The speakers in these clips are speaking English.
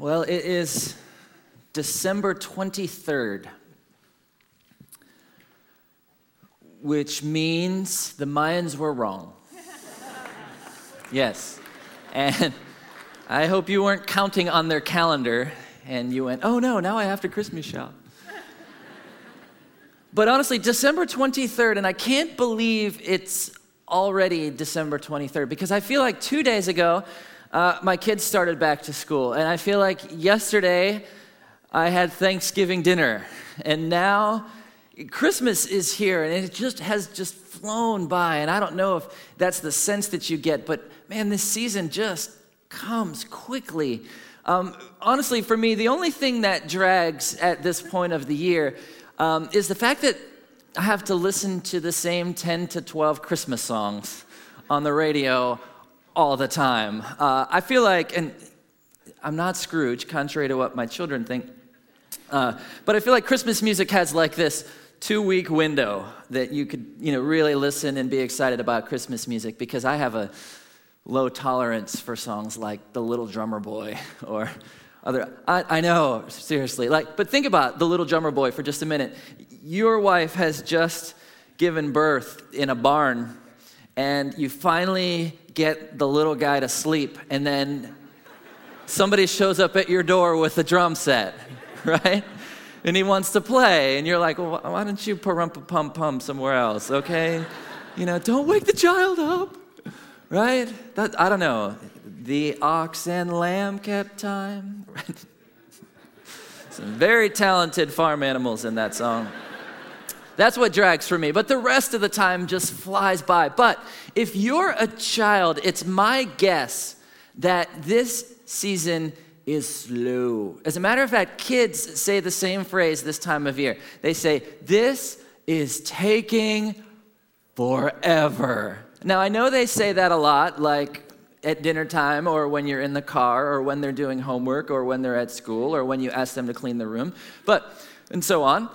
Well, it is December 23rd, which means the Mayans were wrong. yes. And I hope you weren't counting on their calendar and you went, oh no, now I have to Christmas shop. but honestly, December 23rd, and I can't believe it's already December 23rd because I feel like two days ago, uh, my kids started back to school. And I feel like yesterday I had Thanksgiving dinner. And now Christmas is here and it just has just flown by. And I don't know if that's the sense that you get, but man, this season just comes quickly. Um, honestly, for me, the only thing that drags at this point of the year um, is the fact that I have to listen to the same 10 to 12 Christmas songs on the radio all the time. Uh, I feel like, and I'm not Scrooge, contrary to what my children think, uh, but I feel like Christmas music has like this two week window that you could, you know, really listen and be excited about Christmas music because I have a low tolerance for songs like The Little Drummer Boy or other. I, I know, seriously. Like, but think about The Little Drummer Boy for just a minute. Your wife has just given birth in a barn and you finally get the little guy to sleep, and then somebody shows up at your door with a drum set, right? And he wants to play, and you're like, well, why don't you parumpa pum pum somewhere else, okay? You know, don't wake the child up, right? That, I don't know. The ox and lamb kept time. Some very talented farm animals in that song. That's what drags for me. But the rest of the time just flies by. But if you're a child, it's my guess that this season is slow. As a matter of fact, kids say the same phrase this time of year. They say, This is taking forever. Now, I know they say that a lot, like at dinner time or when you're in the car or when they're doing homework or when they're at school or when you ask them to clean the room, but, and so on.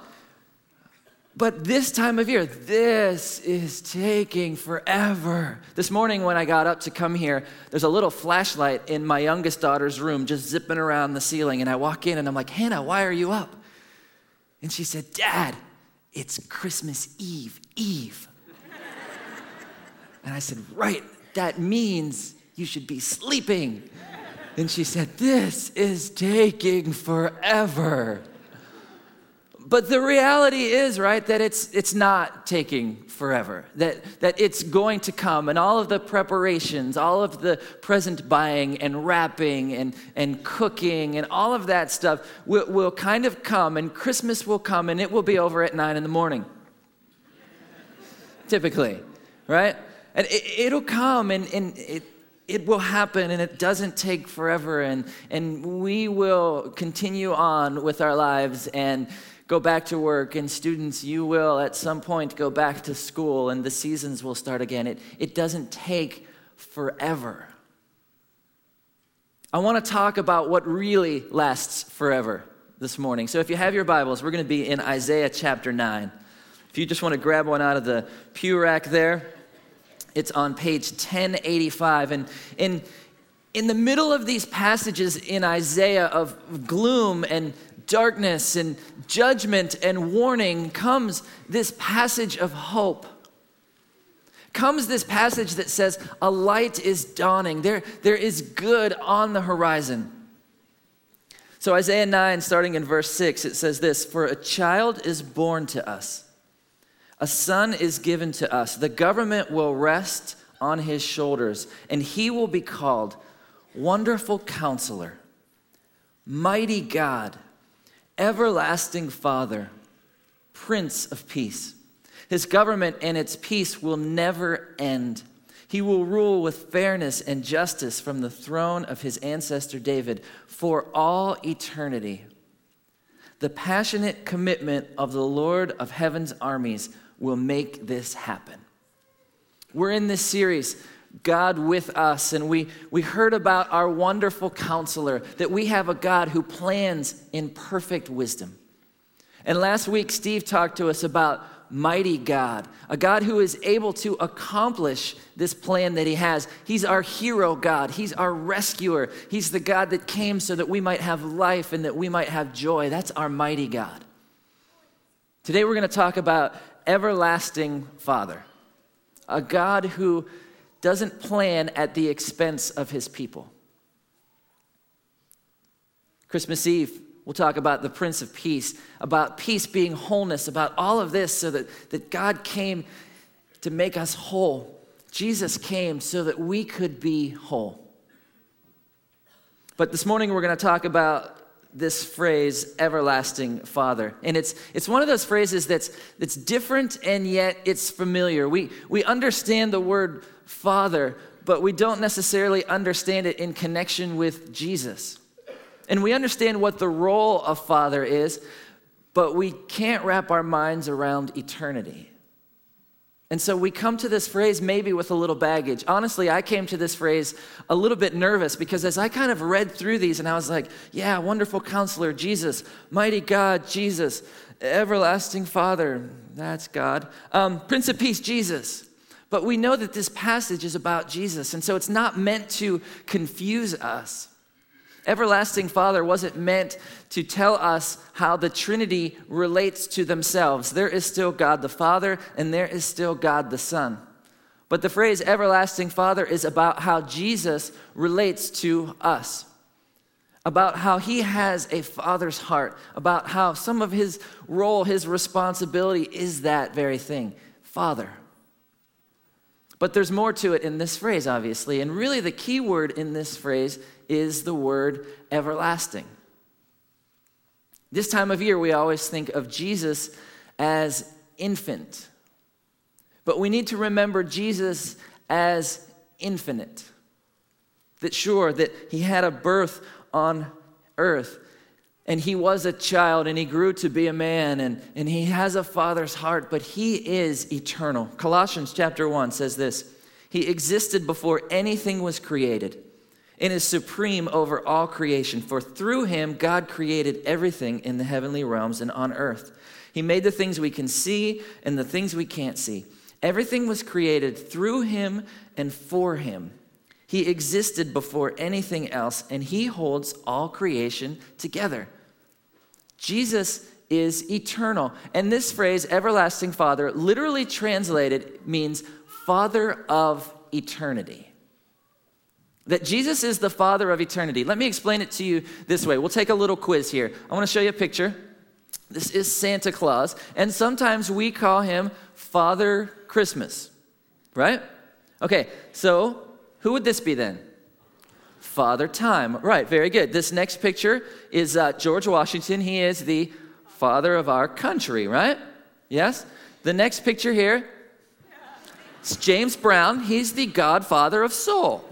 But this time of year, this is taking forever. This morning, when I got up to come here, there's a little flashlight in my youngest daughter's room just zipping around the ceiling. And I walk in and I'm like, Hannah, why are you up? And she said, Dad, it's Christmas Eve, Eve. and I said, Right, that means you should be sleeping. And she said, This is taking forever. But the reality is, right, that it's, it's not taking forever, that, that it's going to come, and all of the preparations, all of the present buying and wrapping and, and cooking and all of that stuff will, will kind of come, and Christmas will come, and it will be over at nine in the morning. Typically, right? And it, will come, and, and it, it will happen and it doesn't take forever and, and we will continue on with our lives and go back to work, and students, you will at some point go back to school, and the seasons will start again. It, it doesn't take forever. I want to talk about what really lasts forever this morning. So if you have your Bibles, we're going to be in Isaiah chapter 9. If you just want to grab one out of the pew rack there, it's on page 1085. And in, in the middle of these passages in Isaiah of gloom and darkness and judgment and warning comes this passage of hope. Comes this passage that says, A light is dawning. There, there is good on the horizon. So, Isaiah 9, starting in verse 6, it says this For a child is born to us, a son is given to us. The government will rest on his shoulders, and he will be called Wonderful Counselor, Mighty God Everlasting Father, Prince of Peace. His government and its peace will never end. He will rule with fairness and justice from the throne of his ancestor David for all eternity. The passionate commitment of the Lord of heaven's armies will make this happen. We're in this series God with us. And we, we heard about our wonderful counselor, that we have a God who plans in perfect wisdom. And last week, Steve talked to us about mighty God, a God who is able to accomplish this plan that He has. He's our hero God, He's our rescuer. He's the God that came so that we might have life and that we might have joy. That's our mighty God. Today we're going to talk about everlasting Father, a God who doesn't plan at the expense of His people. Christmas Eve, we'll talk about the Prince of Peace, about peace being wholeness, about all of this so that, that God came to make us whole. Jesus came so that we could be whole. But this morning we're going to talk about this phrase, everlasting Father. And it's, it's one of those phrases that's, that's different and yet it's familiar. We, we understand the word Father, but we don't necessarily understand it in connection with Jesus. And we understand what the role of Father is, but we can't wrap our minds around eternity. And so we come to this phrase maybe with a little baggage. Honestly, I came to this phrase a little bit nervous because as I kind of read through these and I was like, yeah, wonderful counselor, Jesus, mighty God, Jesus, everlasting Father, that's God, um, Prince of Peace, Jesus. But we know that this passage is about Jesus, and so it's not meant to confuse us. Everlasting Father wasn't meant to tell us how the Trinity relates to themselves. There is still God the Father, and there is still God the Son. But the phrase everlasting Father is about how Jesus relates to us, about how he has a father's heart, about how some of his role, his responsibility is that very thing Father. But there's more to it in this phrase, obviously. And really, the key word in this phrase is the word everlasting. This time of year, we always think of Jesus as infant. But we need to remember Jesus as infinite. That sure, that he had a birth on earth, and he was a child, and he grew to be a man, and, and he has a father's heart, but he is eternal. Colossians chapter 1 says this He existed before anything was created and is supreme over all creation. For through him, God created everything in the heavenly realms and on earth. He made the things we can see and the things we can't see. Everything was created through him and for him. He existed before anything else, and he holds all creation together. Jesus is eternal. And this phrase, everlasting Father, literally translated means Father of eternity. That Jesus is the Father of eternity. Let me explain it to you this way. We'll take a little quiz here. I want to show you a picture. This is Santa Claus, and sometimes we call him Father Christmas, right? Okay, so who would this be then? Father Time. Right, very good. This next picture is uh, George Washington. He is the father of our country, right? Yes? The next picture here is James Brown. He's the godfather of soul.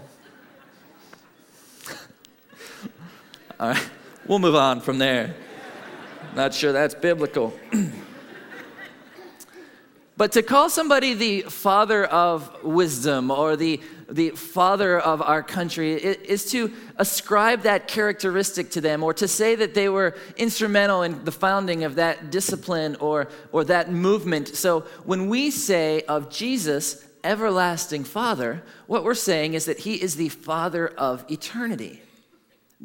All right, we'll move on from there. Not sure that's biblical. but to call somebody the father of wisdom or the, the father of our country is to ascribe that characteristic to them or to say that they were instrumental in the founding of that discipline or, or that movement. So when we say of Jesus, everlasting father, what we're saying is that he is the father of eternity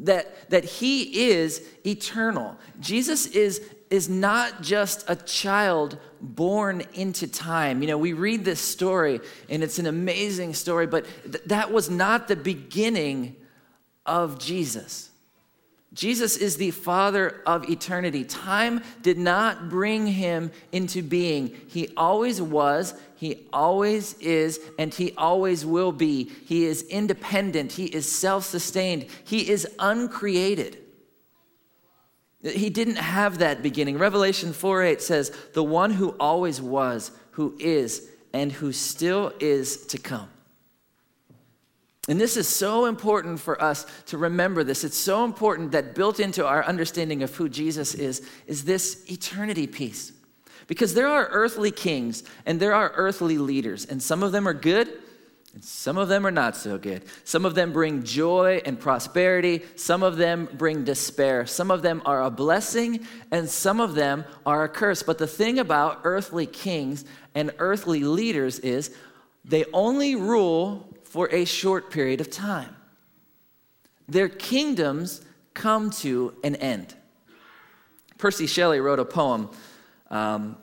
that, that he is eternal. Jesus is, is not just a child born into time. You know, we read this story and it's an amazing story, but th- that was not the beginning of Jesus. Jesus is the Father of eternity. Time did not bring him into being. He always was, he always is, and he always will be. He is independent, he is self sustained, he is uncreated. He didn't have that beginning. Revelation 4 8 says, The one who always was, who is, and who still is to come. And this is so important for us to remember this. It's so important that built into our understanding of who Jesus is, is this eternity piece. Because there are earthly kings and there are earthly leaders, and some of them are good And some of them are not so good. Some of them bring joy and prosperity. Some of them bring despair. Some of them are a blessing, and some of them are a curse. But the thing about earthly kings and earthly leaders is they only rule for a short period of time. Their kingdoms come to an end. Percy Shelley wrote a poem um,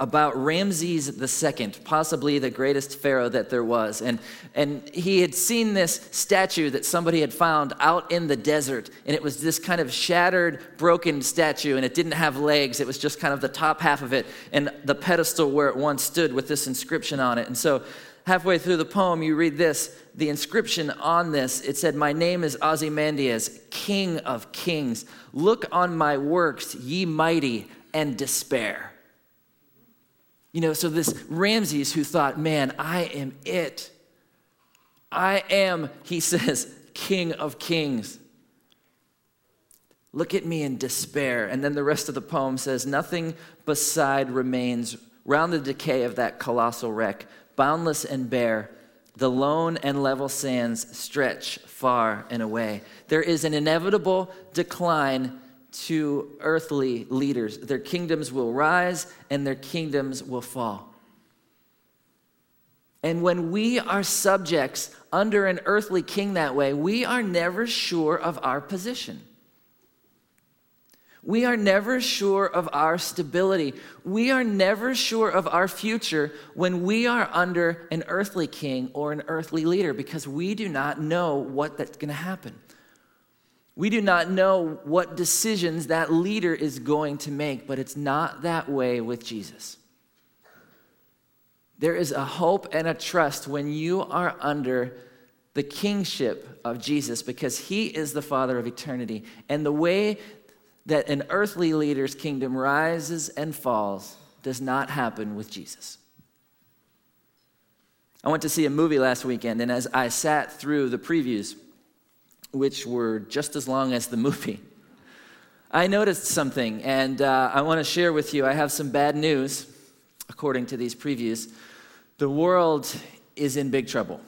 about Ramses II, possibly the greatest pharaoh that there was. And, and he had seen this statue that somebody had found out in the desert. And it was this kind of shattered, broken statue, and it didn't have legs. It was just kind of the top half of it, and the pedestal where it once stood with this inscription on it. And so, halfway through the poem, you read this the inscription on this it said, My name is Ozymandias, King of Kings. Look on my works, ye mighty, and despair. You know, so this Ramses who thought, man, I am it. I am, he says, King of Kings. Look at me in despair. And then the rest of the poem says, Nothing beside remains round the decay of that colossal wreck, boundless and bare. The lone and level sands stretch far and away. There is an inevitable decline to earthly leaders. Their kingdoms will rise and their kingdoms will fall. And when we are subjects under an earthly king that way, we are never sure of our position. We are never sure of our stability. We are never sure of our future when we are under an earthly king or an earthly leader because we do not know what that's going to happen. We do not know what decisions that leader is going to make, but it's not that way with Jesus. There is a hope and a trust when you are under the kingship of Jesus because he is the Father of eternity. And the way that an earthly leader's kingdom rises and falls does not happen with Jesus. I went to see a movie last weekend, and as I sat through the previews, which were just as long as the movie. I noticed something, and uh, I want to share with you. I have some bad news, according to these previews. The world is in big trouble.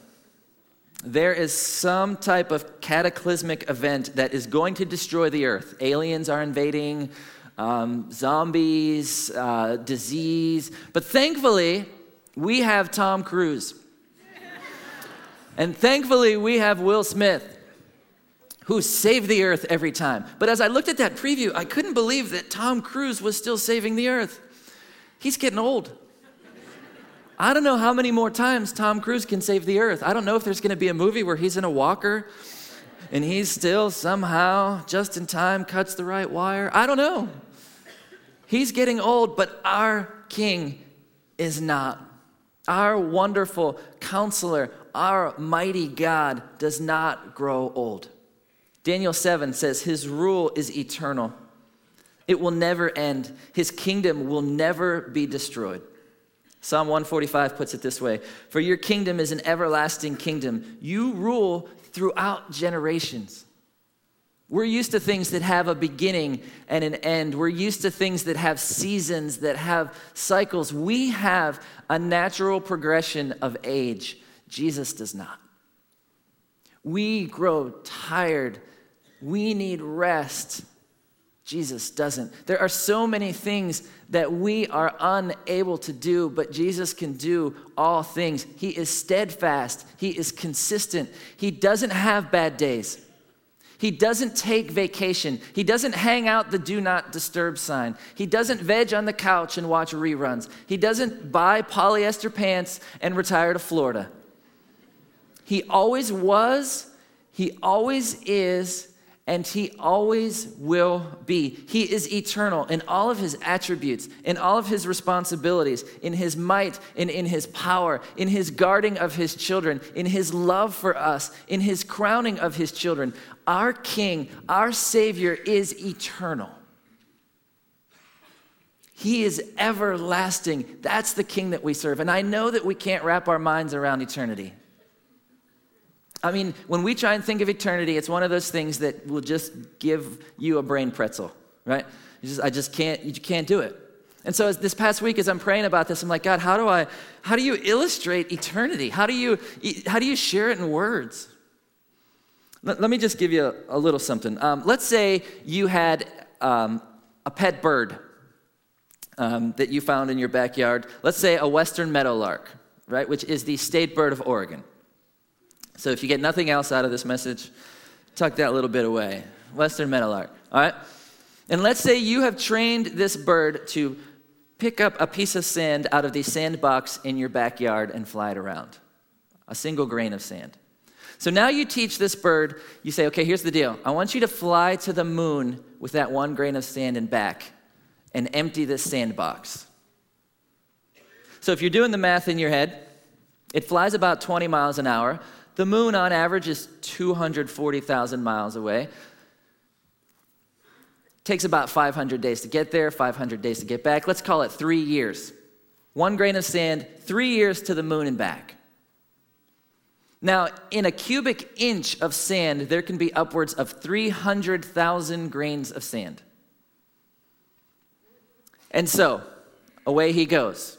There is some type of cataclysmic event that is going to destroy the earth. Aliens are invading, um, zombies, uh, disease. But thankfully, we have Tom Cruise. and thankfully, we have Will Smith who saved the earth every time. But as I looked at that preview, I couldn't believe that Tom Cruise was still saving the earth. He's getting old. I don't know how many more times Tom Cruise can save the earth. I don't know if there's going to be a movie where he's in a walker and he's still somehow just in time cuts the right wire. I don't know. He's getting old, but our king is not. Our wonderful counselor, our mighty God does not grow old. Daniel 7 says, His rule is eternal, it will never end, His kingdom will never be destroyed. Psalm 145 puts it this way For your kingdom is an everlasting kingdom. You rule throughout generations. We're used to things that have a beginning and an end. We're used to things that have seasons, that have cycles. We have a natural progression of age. Jesus does not. We grow tired we need rest. Jesus doesn't. There are so many things that we are unable to do, but Jesus can do all things. He is steadfast, He is consistent, He doesn't have bad days. He doesn't take vacation. He doesn't hang out the do not disturb sign. He doesn't veg on the couch and watch reruns. He doesn't buy polyester pants and retire to Florida. He always was, he always is, and he always will be. He is eternal in all of his attributes, in all of his responsibilities, in his might, and in his power, in his guarding of his children, in his love for us, in his crowning of his children. Our King, our Savior is eternal. He is everlasting. That's the King that we serve. And I know that we can't wrap our minds around eternity. I mean, when we try and think of eternity, it's one of those things that will just give you a brain pretzel, right? Just, I just can't, you can't do it. And so this past week, as I'm praying about this, I'm like, God, how do I, how do you illustrate eternity? How do you, how do you share it in words? Let, let me just give you a, a little something. Um, let's say you had um, a pet bird um, that you found in your backyard. Let's say a western meadowlark, right, which is the state bird of Oregon. So if you get nothing else out of this message, tuck that little bit away. Western meadowlark, all right? And let's say you have trained this bird to pick up a piece of sand out of the sandbox in your backyard and fly it around. A single grain of sand. So now you teach this bird, you say, okay, here's the deal. I want you to fly to the moon with that one grain of sand and back and empty this sandbox. So if you're doing the math in your head, it flies about 20 miles an hour. The moon, on average, is 240,000 miles away. Takes about 500 days to get there, 500 days to get back. Let's call it three years. One grain of sand, three years to the moon and back. Now, in a cubic inch of sand, there can be upwards of 300,000 grains of sand. And so, away he goes.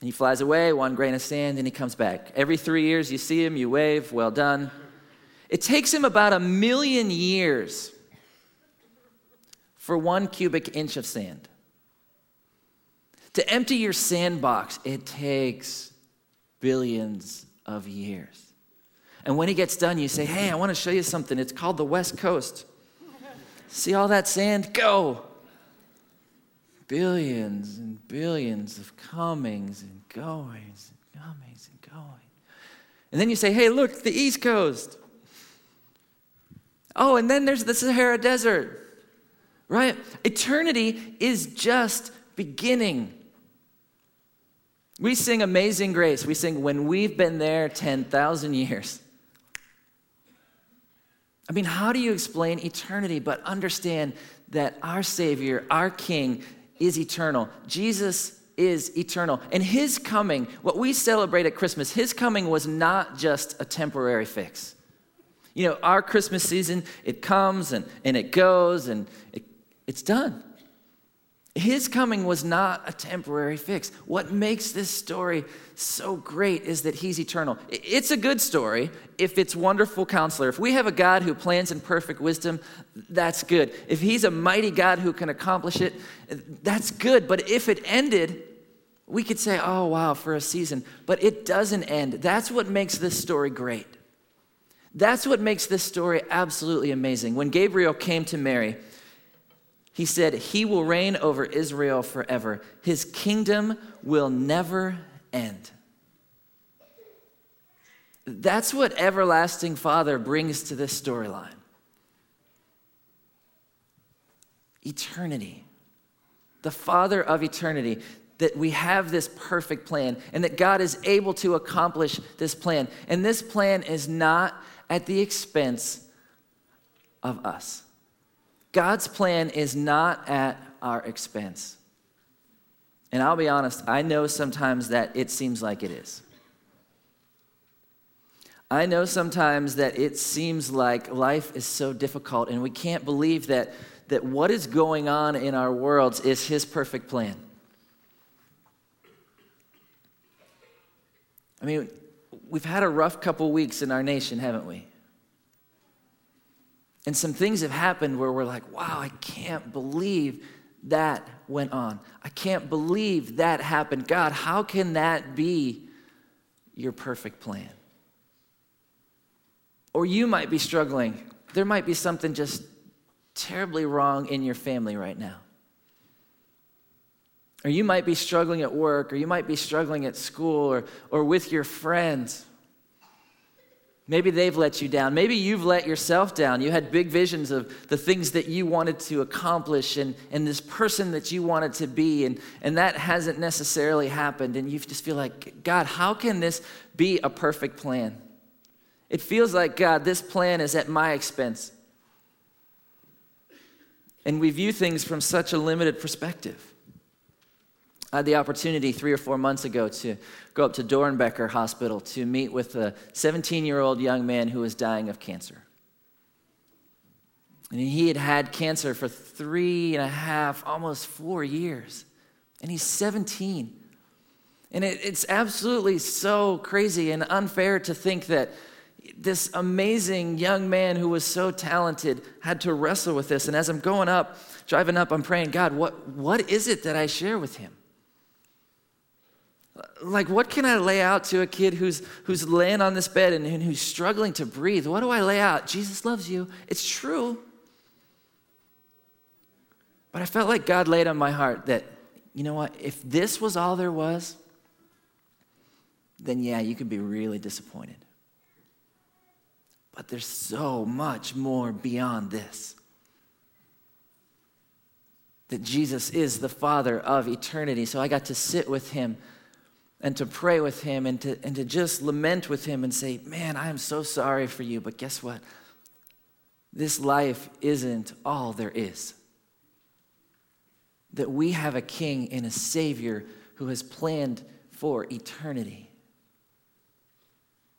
He flies away, one grain of sand, and he comes back. Every three years, you see him, you wave, well done. It takes him about a million years for one cubic inch of sand. To empty your sandbox, it takes billions of years. And when he gets done, you say, Hey, I want to show you something. It's called the West Coast. See all that sand? Go. Billions and billions of comings and goings and comings and going. And then you say, Hey, look, the East Coast. Oh, and then there's the Sahara Desert right? Eternity is just beginning. We sing Amazing Grace. We sing when we've been there 10,000 years. I mean, how do you explain eternity but understand that our Savior, our King, is eternal? Jesus is eternal. And His coming, what we celebrate at Christmas, His coming was not just a temporary fix. You know, our Christmas season, it comes and, and it goes and it it's done. His coming was not a temporary fix. What makes this story so great is that he's eternal. It's a good story if it's wonderful counselor. If we have a God who plans in perfect wisdom, that's good. If he's a mighty God who can accomplish it, that's good. But if it ended, we could say, oh, wow, for a season. But it doesn't end. That's what makes this story great. That's what makes this story absolutely amazing. When Gabriel came to Mary, he said, He will reign over Israel forever. His kingdom will never end. That's what Everlasting Father brings to this storyline eternity. The Father of eternity, that we have this perfect plan and that God is able to accomplish this plan. And this plan is not at the expense of us. God's plan is not at our expense. And I'll be honest, I know sometimes that it seems like it is. I know sometimes that it seems like life is so difficult and we can't believe that, that what is going on in our worlds is His perfect plan. I mean, we've had a rough couple weeks in our nation, haven't we? And some things have happened where we're like, wow, I can't believe that went on. I can't believe that happened. God, how can that be your perfect plan? Or you might be struggling. There might be something just terribly wrong in your family right now. Or you might be struggling at work, or you might be struggling at school, or, or with your friends. Maybe they've let you down. Maybe you've let yourself down. You had big visions of the things that you wanted to accomplish and, and this person that you wanted to be, and, and that hasn't necessarily happened. And you just feel like, God, how can this be a perfect plan? It feels like, God, this plan is at my expense. And we view things from such a limited perspective. I had the opportunity three or four months ago to go up to Doernbecher Hospital to meet with a 17 year old young man who was dying of cancer. And he had had cancer for three and a half, almost four years. And he's 17. And it, it's absolutely so crazy and unfair to think that this amazing young man who was so talented had to wrestle with this. And as I'm going up, driving up, I'm praying, God, what, what is it that I share with him? Like, what can I lay out to a kid who's, who's laying on this bed and, and who's struggling to breathe? What do I lay out? Jesus loves you. It's true. But I felt like God laid on my heart that, you know what, if this was all there was, then yeah, you could be really disappointed. But there's so much more beyond this. That Jesus is the Father of eternity. So I got to sit with him and to pray with him and to, and to just lament with him and say, Man, I am so sorry for you, but guess what? This life isn't all there is. That we have a king and a savior who has planned for eternity.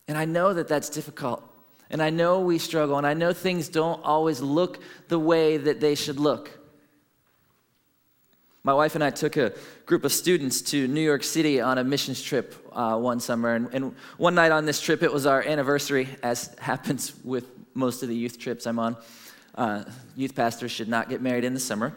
And I know that that's difficult. And I know we struggle, and I know things don't always look the way that they should look. My wife and I took a group of students to New York City on a missions trip uh, one summer. And, and, one night on this trip, it was our anniversary, as happens with most of the youth trips I'm on. Uh, youth pastors should not get married in the summer.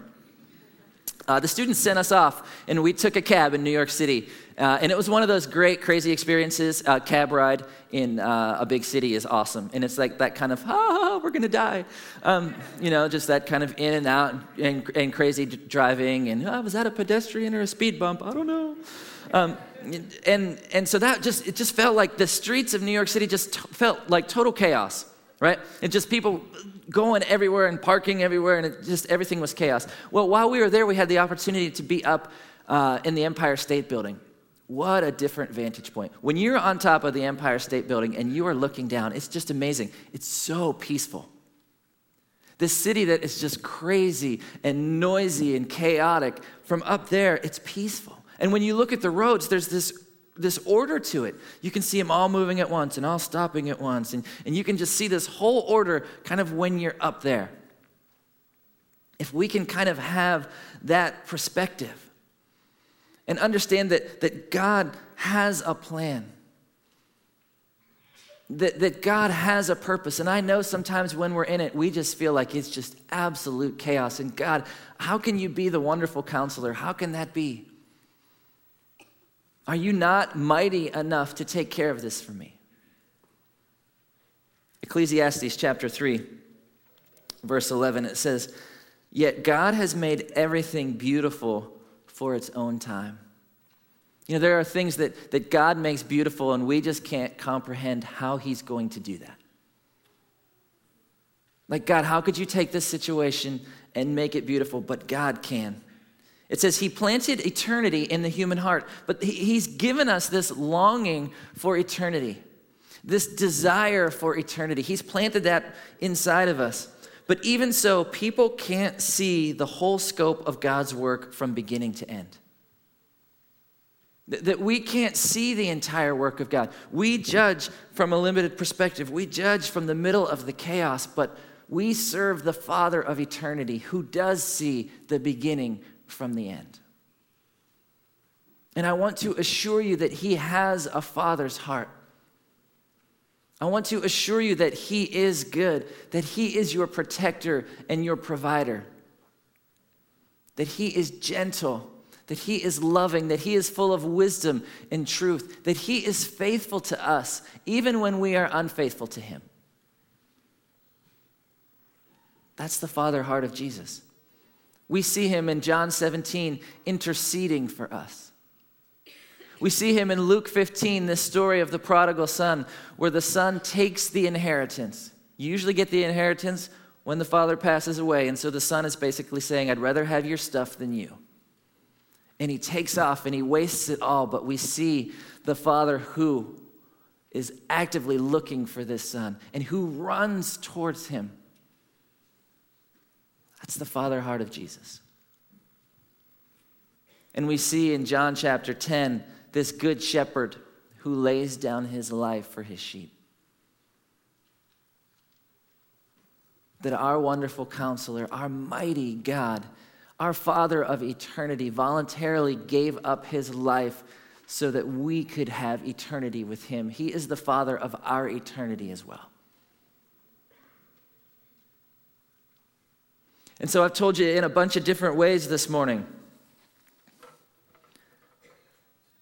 Uh, the students sent us off, and we took a cab in New York City. Uh, and it was one of those great, crazy experiences. Uh, cab ride in uh, a big city is awesome. And it's like that kind of, oh, we're going to die. Um, you know, just that kind of in and out and, and crazy driving. And oh, was that a pedestrian or a speed bump? I don't know. Um, and, and so that just, it just felt like the streets of New York City just t- felt like total chaos right? And just people going everywhere and parking everywhere, and it just everything was chaos. Well, while we were there, we had the opportunity to be up uh, in the Empire State Building. What a different vantage point. When you're on top of the Empire State Building and you are looking down, it's just amazing. It's so peaceful. This city that is just crazy and noisy and chaotic, from up there, it's peaceful. And when you look at the roads, there's this this order to it. You can see them all moving at once and all stopping at once. And, and you can just see this whole order kind of when you're up there. If we can kind of have that perspective and understand that, that God has a plan, that, that God has a purpose. And I know sometimes when we're in it, we just feel like it's just absolute chaos. And God, how can you be the wonderful counselor? How can that be? Are you not mighty enough to take care of this for me? Ecclesiastes chapter 3, verse 11, it says, Yet God has made everything beautiful for its own time. You know, there are things that, that God makes beautiful, and we just can't comprehend how He's going to do that. Like, God, how could you take this situation and make it beautiful? But God can. It says he planted eternity in the human heart, but he's given us this longing for eternity, this desire for eternity. He's planted that inside of us. But even so, people can't see the whole scope of God's work from beginning to end. That we can't see the entire work of God. We judge from a limited perspective, we judge from the middle of the chaos, but we serve the Father of eternity who does see the beginning from the end. And I want to assure you that He has a father's heart. I want to assure you that He is good, that He is your protector and your provider, that He is gentle, that He is loving, that He is full of wisdom and truth, that He is faithful to us, even when we are unfaithful to Him. That's the father heart of Jesus. We see him in John 17 interceding for us. We see him in Luke 15, this story of the prodigal son, where the son takes the inheritance. You usually get the inheritance when the father passes away. And so the son is basically saying, I'd rather have your stuff than you. And he takes off and he wastes it all. But we see the father who is actively looking for this son and who runs towards him that's the father heart of Jesus. And we see in John chapter 10 this good shepherd who lays down his life for his sheep. That our wonderful counselor, our mighty God, Our Father of eternity voluntarily gave up his life so that we could have eternity with him. He is the Father of our eternity as well. And so I've told you in a bunch of different ways this morning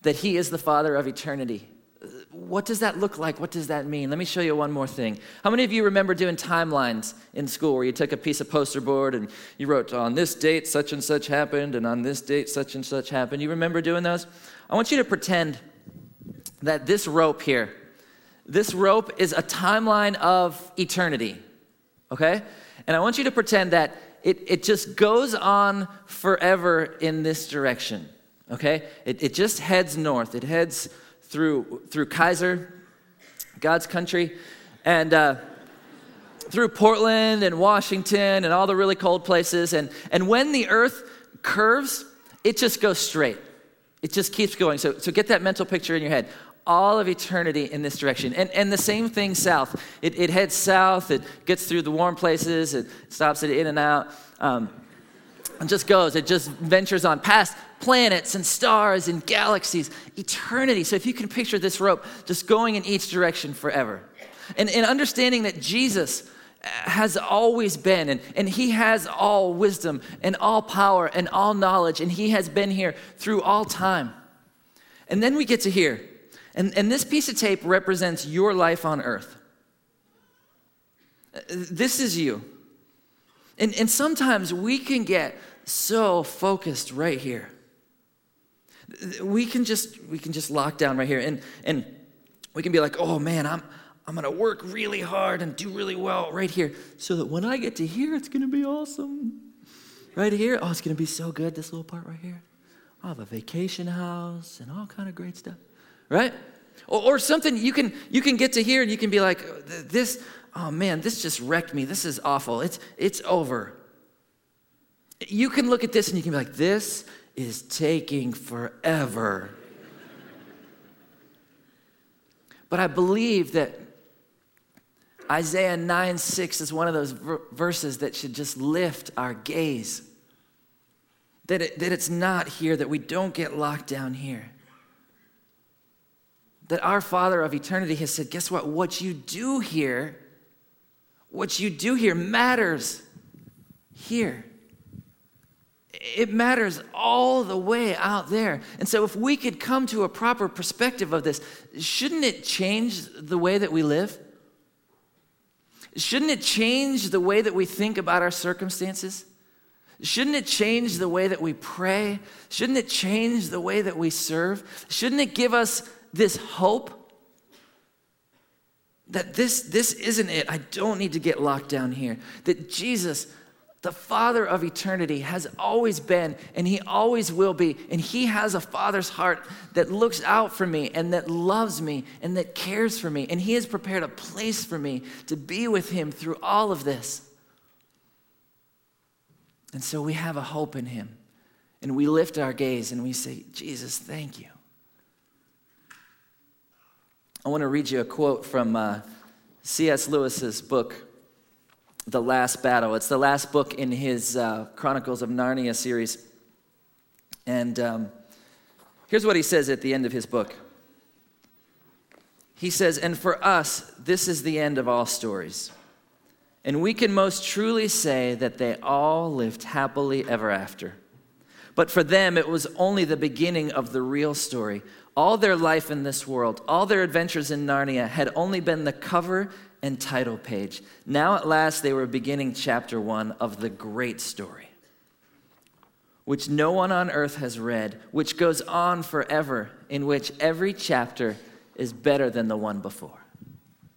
that He is the Father of eternity. What does that look like? What does that mean? Let me show you one more thing. How many of you remember doing timelines in school where you took a piece of poster board and you wrote, on this date, such and such happened, and on this date, such and such happened? You remember doing those? I want you to pretend that this rope here, this rope is a timeline of eternity, okay? And I want you to pretend that it, it just goes on forever in this direction, okay? It, it just heads north. It heads through, through Keizer, God's country, and uh, through Portland and Washington and all the really cold places. And, and when the earth curves, it just goes straight. It just keeps going. So, so get that mental picture in your head all of eternity in this direction. And, and the same thing south. It, it heads south, it gets through the warm places, it stops it In-N-Out. Um, and just goes, it just ventures on past planets and stars and galaxies, eternity. So if you can picture this rope just going in each direction forever. And, and understanding that Jesus has always been, and, and he has all wisdom and all power and all knowledge, and he has been here through all time. And then we get to here and, and this piece of tape represents your life on earth. This is you. And, and sometimes we can get so focused right here. We can just we can just lock down right here and and we can be like, "Oh man, I'm I'm going to work really hard and do really well right here so that when I get to here it's going to be awesome." Right here, oh, it's going to be so good this little part right here. I'll have a vacation house and all kind of great stuff right? Or, or something you can you can get to here and you can be like, this, oh man, this just wrecked me. This is awful. It's it's over. You can look at this and you can be like, this is taking forever. but I believe that Isaiah 9 6 is one of those verses that should just lift our gaze. That, it, that it's not here, that we don't get locked down here that our Father of eternity has said, guess what? What you do here, what you do here matters here. It matters all the way out there. And so, if we could come to a proper perspective of this, shouldn't it change the way that we live? Shouldn't it change the way that we think about our circumstances? Shouldn't it change the way that we pray? Shouldn't it change the way that we serve? Shouldn't it give us this hope that this, this isn't it. I don't need to get locked down here. That Jesus, the Father of eternity, has always been and He always will be. And He has a Father's heart that looks out for me and that loves me and that cares for me. And He has prepared a place for me to be with Him through all of this. And so we have a hope in Him. And we lift our gaze and we say, Jesus, thank you. I want to read you a quote from uh, C.S. Lewis's book, The Last Battle. It's the last book in his uh, Chronicles of Narnia series. And um, here's what he says at the end of his book. He says, And for us, this is the end of all stories. And we can most truly say that they all lived happily ever after. But for them, it was only the beginning of the real story. All their life in this world, all their adventures in Narnia had only been the cover and title page. Now, at last, they were beginning chapter one of the great story, which no one on earth has read, which goes on forever, in which every chapter is better than the one before.